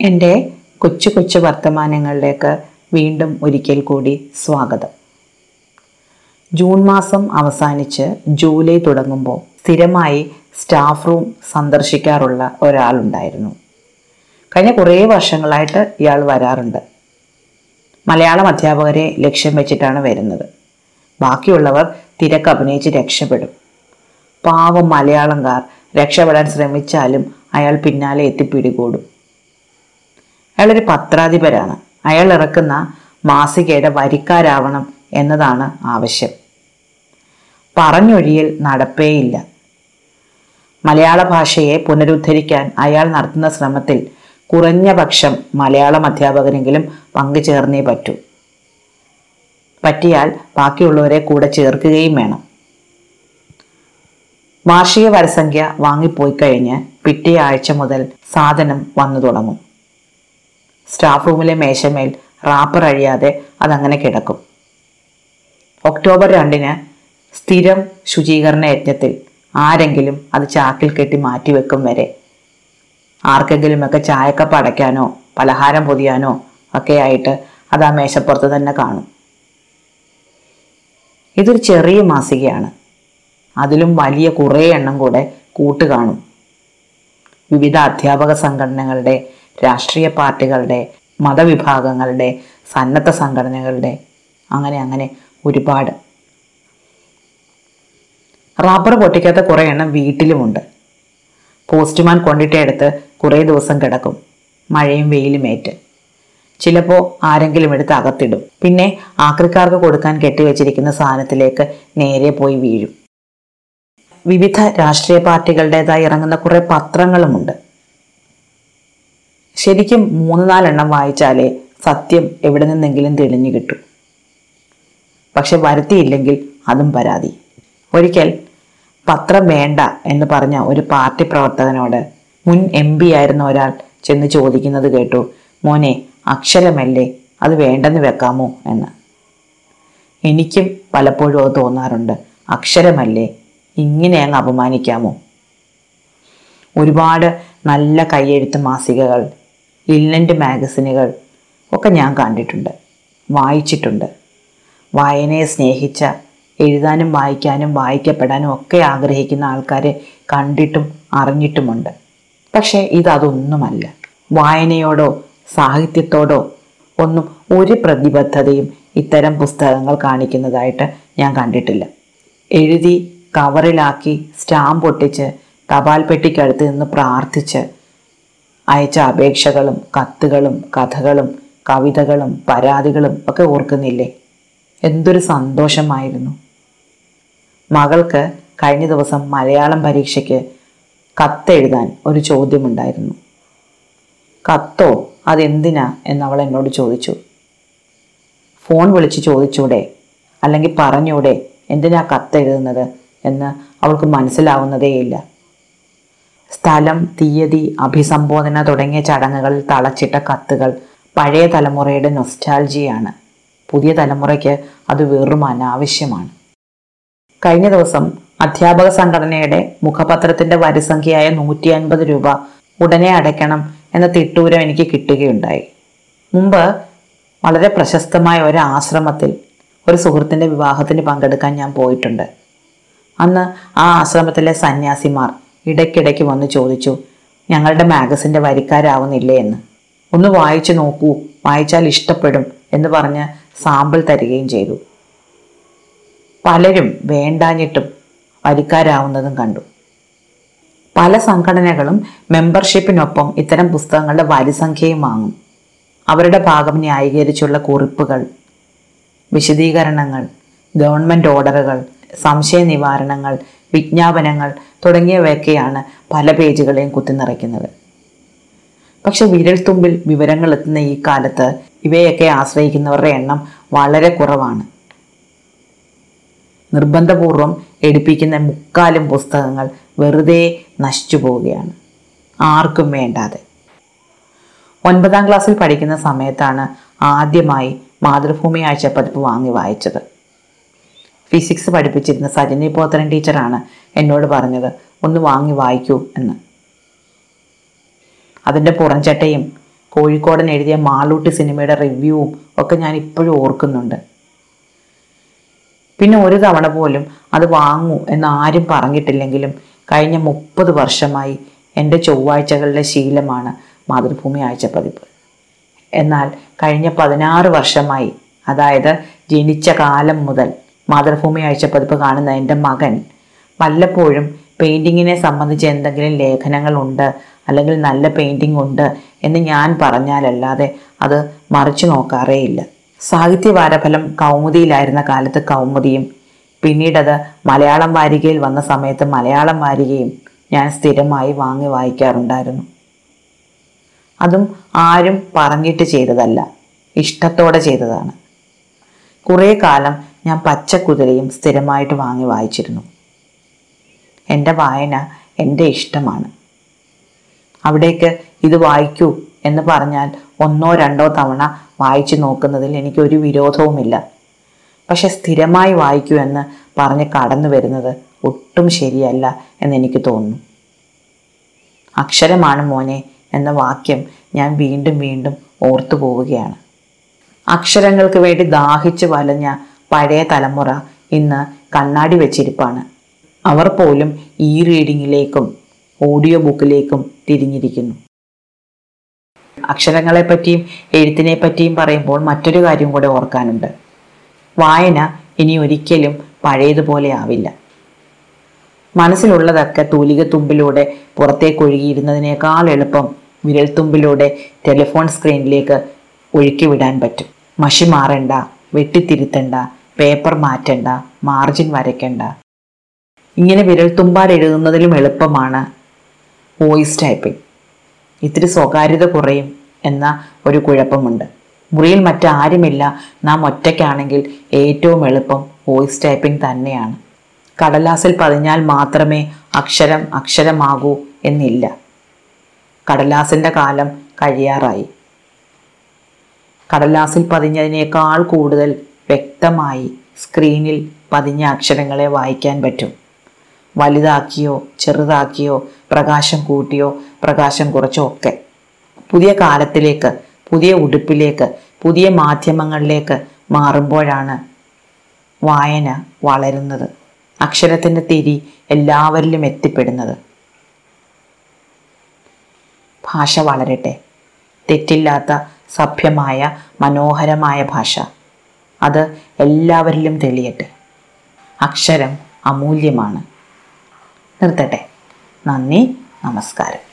എന്റെ കൊച്ചു കൊച്ചു വർത്തമാനങ്ങളിലേക്ക് വീണ്ടും ഒരിക്കൽ കൂടി സ്വാഗതം. ജൂൺ മാസം അവസാനിച്ച് ജൂലൈ തുടങ്ങുമ്പോൾ സ്ഥിരമായി സ്റ്റാഫ് റൂം സന്ദർശിക്കാറുള്ള ഒരാളുണ്ടായിരുന്നു. കഴിഞ്ഞ കുറേ വർഷങ്ങളായിട്ട് ഇയാൾ വരാറുണ്ട്. മലയാളം അധ്യാപകരെ ലക്ഷ്യം വെച്ചിട്ടാണ് വരുന്നത്. ബാക്കിയുള്ളവർ തിരക്ക് അഭിനയിച്ച് രക്ഷപ്പെടും. പാവം മലയാളംകാർ രക്ഷപ്പെടാൻ ശ്രമിച്ചാലും അയാൾ പിന്നാലെ എത്തിപ്പിടികൂടും. അയാളൊരു പത്രാധിപരാണ്. അയാൾ ഇറക്കുന്ന മാസികയുടെ വരിക്കാരാവണം എന്നതാണ് ആവശ്യം. പറഞ്ഞൊഴിയൽ നടപ്പേയില്ല. മലയാള ഭാഷയെ പുനരുദ്ധരിക്കാൻ അയാൾ നടത്തുന്ന ശ്രമത്തിൽ കുറഞ്ഞ പക്ഷം മലയാളം അധ്യാപകരെങ്കിലും പങ്കുചേർന്നേ പറ്റൂ. പറ്റിയാൽ ബാക്കിയുള്ളവരെ കൂടെ ചേർക്കുകയും വേണം. വാർഷിക വരസംഖ്യ വാങ്ങിപ്പോയി കഴിഞ്ഞ് പിറ്റേ ആഴ്ച മുതൽ സാധനം വന്നു തുടങ്ങും. സ്റ്റാഫ് റൂമിലെ മേശമേൽ റാപ്പർ അഴിയാതെ അതങ്ങനെ കിടക്കും. ഒക്ടോബർ രണ്ടിന് സ്ഥിരം ശുചീകരണ യജ്ഞത്തിൽ ആരെങ്കിലും അത് ചാക്കിൽ കെട്ടി മാറ്റിവെക്കും വരെ. ആർക്കെങ്കിലുമൊക്കെ ചായക്കപ്പ് അടയ്ക്കാനോ പലഹാരം പൊതിയാനോ ഒക്കെ ആയിട്ട് അത് ആ മേശപ്പുറത്ത് തന്നെ കാണും. ഇതൊരു ചെറിയ മാസികയാണ്. അതിലും വലിയ കുറേ എണ്ണം കൂടെ കൂട്ട് കാണും. വിവിധ അധ്യാപക സംഘടനകളുടെ രാഷ്ട്രീയ പാർട്ടികളുടെ മതവിഭാഗങ്ങളുടെ സന്നദ്ധ സംഘടനകളുടെ അങ്ങനെ അങ്ങനെ ഒരുപാട്. റബ്ബർ പൊട്ടിക്കാത്ത കുറേ എണ്ണം വീട്ടിലുമുണ്ട്. പോസ്റ്റ്മാൻ കൊണ്ടിട്ടെടുത്ത് കുറേ ദിവസം കിടക്കും. മഴയും വെയിലും ഏറ്റ്. ചിലപ്പോൾ ആരെങ്കിലും എടുത്ത് അകത്തിടും. പിന്നെ ആക്രിക്കാർക്ക് കൊടുക്കാൻ കെട്ടിവെച്ചിരിക്കുന്ന സാധനത്തിലേക്ക് നേരെ പോയി വീഴും. വിവിധ രാഷ്ട്രീയ പാർട്ടികളുടേതായി ഇറങ്ങുന്ന കുറേ പത്രങ്ങളുമുണ്ട്. ശരിക്കും മൂന്ന് നാലെണ്ണം വായിച്ചാലേ സത്യം എവിടെ നിന്നെങ്കിലും തെളിഞ്ഞു കിട്ടും. പക്ഷെ വരുത്തിയില്ലെങ്കിൽ അതും പരാതി. ഒരിക്കൽ പത്രം വേണ്ട എന്ന് പറഞ്ഞ ഒരു പാർട്ടി പ്രവർത്തകനോട് മുൻ എം പി ആയിരുന്ന ഒരാൾ ചെന്ന് ചോദിക്കുന്നത് കേട്ടു മോനെ അക്ഷരമല്ലേ? അത് വേണ്ടെന്ന് വെക്കാമോ? എന്ന്. എനിക്കും പലപ്പോഴും അത് തോന്നാറുണ്ട്. അക്ഷരമല്ലേ? ഇങ്ങനെ അങ്ങ് അപമാനിക്കാമോ? ഒരുപാട് നല്ല കയ്യെഴുത്ത് മാസികകൾ ഇല്ലന്റ് മാഗസിനുകൾ ഒക്കെ ഞാൻ കണ്ടിട്ടുണ്ട് വായിച്ചിട്ടുണ്ട്. വായനയെ സ്നേഹിച്ച എഴുതാനും വായിക്കാനും വായിക്കപ്പെടാനും ഒക്കെ ആഗ്രഹിക്കുന്ന ആൾക്കാരെ കണ്ടിട്ടും അറിഞ്ഞിട്ടുമുണ്ട്. പക്ഷേ ഇതതൊന്നുമല്ല. വായനയോടോ സാഹിത്യത്തോടോ ഒന്നും ഒരു പ്രതിബദ്ധതയും ഇത്തരം പുസ്തകങ്ങൾ കാണിക്കുന്നതായിട്ട് ഞാൻ കണ്ടിട്ടില്ല. എഴുതി കവറിലാക്കി സ്റ്റാമ്പ് ഒട്ടിച്ച് തപാൽ പെട്ടിക്കടുത്ത് നിന്ന് പ്രാർത്ഥിച്ച് അയച്ച അപേക്ഷകളും കത്തുകളും കഥകളും കവിതകളും പരാതികളും ഒക്കെ ഓർക്കുന്നില്ലേ? എന്തൊരു സന്തോഷമായിരുന്നു. മകൾക്ക് കഴിഞ്ഞ ദിവസം മലയാളം പരീക്ഷയ്ക്ക് കത്തെഴുതാൻ ഒരു ചോദ്യമുണ്ടായിരുന്നു. കത്തോ അതെന്തിനാ എന്ന് അവൾ എന്നോട് ചോദിച്ചു. ഫോൺ വിളിച്ച് ചോദിച്ചൂടെ അല്ലെങ്കിൽ പറഞ്ഞൂടെ എന്തിനാ കത്തെഴുതുന്നത് എന്ന് അവൾക്ക് മനസ്സിലാവുന്നതേയില്ല. സ്ഥലം തീയതി അഭിസംബോധന തുടങ്ങിയ ചടങ്ങുകളിൽ തളച്ചിട്ട കത്തുകൾ പഴയ തലമുറയുടെ നൊസ്റ്റാൾജിയാണ് പുതിയ തലമുറയ്ക്ക് അത് വെറും അനാവശ്യമാണ്. കഴിഞ്ഞ ദിവസം അധ്യാപക സംഘടനയുടെ മുഖപത്രത്തിന്റെ വരിസംഖ്യയായ നൂറ്റി അൻപത് രൂപ ഉടനെ അടയ്ക്കണം എന്ന തിട്ടൂരം എനിക്ക് കിട്ടുകയുണ്ടായി. മുമ്പ് വളരെ പ്രശസ്തമായ ഒരു ആശ്രമത്തിൽ ഒരു സുഹൃത്തിന്റെ വിവാഹത്തിന് പങ്കെടുക്കാൻ ഞാൻ പോയിട്ടുണ്ട്. അന്ന് ആ ആശ്രമത്തിലെ സന്യാസിമാർ ഇടയ്ക്കിടയ്ക്ക് വന്ന് ചോദിച്ചു ഞങ്ങളുടെ മാഗസിന്റെ വരിക്കാരാവുന്നില്ലേ എന്ന്? ഒന്ന് വായിച്ചു നോക്കൂ വായിച്ചാൽ ഇഷ്ടപ്പെടും എന്ന് പറഞ്ഞ് സാമ്പിൾ തരികയും ചെയ്തു. പലരും വേണ്ടാഞ്ഞിട്ടും വരിക്കാരാവുന്നതും കണ്ടു. പല സംഘടനകളും മെമ്പർഷിപ്പിനൊപ്പം ഇത്തരം പുസ്തകങ്ങളുടെ വരിസംഖ്യയും വാങ്ങും. അവരുടെ ഭാഗം ന്യായീകരിച്ചുള്ള കുറിപ്പുകൾ വിശദീകരണങ്ങൾ ഗവൺമെന്റ് ഓർഡറുകൾ സംശയ നിവാരണങ്ങൾ വിജ്ഞാപനങ്ങൾ തുടങ്ങിയവയൊക്കെയാണ് പല പേജുകളെയും കുത്തിനിറയ്ക്കുന്നത് പക്ഷെ വിരൽത്തുമ്പിൽ വിവരങ്ങൾ എത്തുന്ന ഈ കാലത്ത് ഇവയൊക്കെ ആശ്രയിക്കുന്നവരുടെ എണ്ണം വളരെ കുറവാണ്. നിർബന്ധപൂർവം എടുപ്പിക്കുന്ന മുക്കാലും പുസ്തകങ്ങൾ വെറുതെ നശിച്ചു പോവുകയാണ്. ആർക്കും വേണ്ടാതെ. ഒൻപതാം ക്ലാസ്സിൽ പഠിക്കുന്ന സമയത്താണ് ആദ്യമായി മാതൃഭൂമി ആഴ്ചപ്പതിപ്പ് വാങ്ങി വായിച്ചത്. ഫിസിക്സ് പഠിപ്പിച്ചിരുന്ന സജനി പോത്തരൻ ടീച്ചറാണ് എന്നോട് പറഞ്ഞത്. ഒന്ന് വാങ്ങി വായിക്കൂ എന്ന്. അതിന്റെ പുറംചട്ടയും കോഴിക്കോടൻ എഴുതിയ മാളൂട്ടി സിനിമയുടെ റിവ്യൂവും ഒക്കെ ഞാൻ ഇപ്പോഴും ഓർക്കുന്നുണ്ട്. പിന്നെ ഒരു തവണ പോലും അത് വാങ്ങൂ എന്ന് ആരും പറഞ്ഞിട്ടില്ലെങ്കിലും കഴിഞ്ഞ മുപ്പത് വർഷമായി എന്റെ ചൊവ്വാഴ്ചകളിലെ ശീലമാണ് മാതൃഭൂമി ആഴ്ച പതിപ്പ് എന്നാൽ കഴിഞ്ഞ പതിനാറ് വർഷമായി അതായത് ജനിച്ച കാലം മുതൽ മാതൃഭൂമി ആഴ്ചപ്പതിപ്പ് കാണുന്ന എന്റെ മകൻ. വല്ലപ്പോഴും പെയിന്റിങ്ങിനെ സംബന്ധിച്ച് എന്തെങ്കിലും ലേഖനങ്ങളുണ്ട് അല്ലെങ്കിൽ നല്ല പെയിന്റിംഗ് ഉണ്ട് എന്ന് ഞാൻ പറഞ്ഞാലല്ലാതെ അത് മറിച്ചു നോക്കാറേയില്ല. സാഹിത്യ വാരഫലം കൗമുദിയിലായിരുന്ന കാലത്ത് കൗമുദിയും പിന്നീടത് മലയാളം വാരികയിൽ വന്ന സമയത്ത് മലയാളം വാരികയും ഞാൻ സ്ഥിരമായി വാങ്ങി വായിക്കാറുണ്ടായിരുന്നു. അതും ആരും പറഞ്ഞിട്ട് ചെയ്തതല്ല ഇഷ്ടത്തോടെ ചെയ്തതാണ്. കുറേ കാലം ഞാൻ പച്ചക്കുതിരയും സ്ഥിരമായിട്ട് വാങ്ങി വായിച്ചിരുന്നു. എന്റെ വായന എന്റെ ഇഷ്ടമാണ്. അവിടേക്ക് ഇത് വായിക്കൂ എന്ന് പറഞ്ഞാൽ ഒന്നോ രണ്ടോ തവണ വായിച്ചു നോക്കുന്നതിൽ എനിക്കൊരു വിരോധവുമില്ല. പക്ഷെ സ്ഥിരമായി വായിക്കൂ എന്ന് പറഞ്ഞ് കടന്നു വരുന്നത് ഒട്ടും ശരിയല്ല എന്നെനിക്ക് തോന്നുന്നു. അക്ഷരമാണ് മോനെ എന്ന വാക്യം ഞാൻ വീണ്ടും വീണ്ടും ഓർത്തു പോവുകയാണ്. അക്ഷരങ്ങൾക്ക് വേണ്ടി ദാഹിച്ച് വലഞ്ഞ പഴയ തലമുറ ഇന്ന് കണ്ണാടി വെച്ചിരിപ്പാണ്. അവർ പോലും ഇ റീഡിങ്ങിലേക്കും ഓഡിയോ ബുക്കിലേക്കും തിരിഞ്ഞിരിക്കുന്നു. അക്ഷരങ്ങളെപ്പറ്റിയും എഴുത്തിനെ പറ്റിയും പറയുമ്പോൾ മറ്റൊരു കാര്യം കൂടെ ഓർക്കാനുണ്ട്. വായന ഇനി ഒരിക്കലും പഴയതുപോലെ ആവില്ല. മനസ്സിലുള്ളതൊക്കെ തൂലിക തുമ്പിലൂടെ പുറത്തേക്ക് ഒഴുകിയിരുന്നതിനേക്കാൾ എളുപ്പം വിരൽത്തുമ്പിലൂടെ ടെലിഫോൺ സ്ക്രീനിലേക്ക് ഒഴുക്കി വിടാൻ പറ്റും. മഷി മാറണ്ട വെട്ടിത്തിരുത്തണ്ട പേപ്പർ മാറ്റണ്ട മാർജിൻ വരയ്ക്കണ്ട. ഇങ്ങനെ വിരൽ എഴുതുന്നതിലും എളുപ്പമാണ് വോയിസ് ടൈപ്പിംഗ്. ഇത്തിരി സ്വകാര്യത കുറയും എന്ന ഒരു കുഴപ്പമുണ്ട്. മുറിയിൽ മറ്റാരുമില്ല. നാം ഒറ്റയ്ക്കാണെങ്കിൽ ഏറ്റവും എളുപ്പം വോയിസ് ടൈപ്പിംഗ് തന്നെയാണ്. കടലാസിൽ പതിഞ്ഞാൽ മാത്രമേ അക്ഷരം അക്ഷരമാകൂ എന്നില്ല. കടലാസിന്റെ കാലം കഴിയാറായി. കടലാസിൽ പതിഞ്ഞതിനേക്കാൾ കൂടുതൽ വ്യക്തമായി സ്ക്രീനിൽ പതിഞ്ഞ അക്ഷരങ്ങളെ വായിക്കാൻ പറ്റും. വലുതാക്കിയോ ചെറുതാക്കിയോ പ്രകാശം കൂട്ടിയോ പ്രകാശം കുറച്ചോ ഒക്കെ. പുതിയ കാലത്തിലേക്ക് പുതിയ ഉടുപ്പിലേക്ക് പുതിയ മാധ്യമങ്ങളിലേക്ക് മാറുമ്പോഴാണ് വായന വളരുന്നത്. അക്ഷരത്തിന്റെ തിരി എല്ലാവരിലും എത്തിപ്പെടുന്നത്. ഭാഷ വളരട്ടെ. തെറ്റില്ലാത്ത സഭ്യമായ മനോഹരമായ ഭാഷ. അത് എല്ലാവരിലും തെളിയട്ടെ. അക്ഷരം അമൂല്യമാണ്. നിർത്തട്ടെ. നന്ദി. നമസ്കാരം.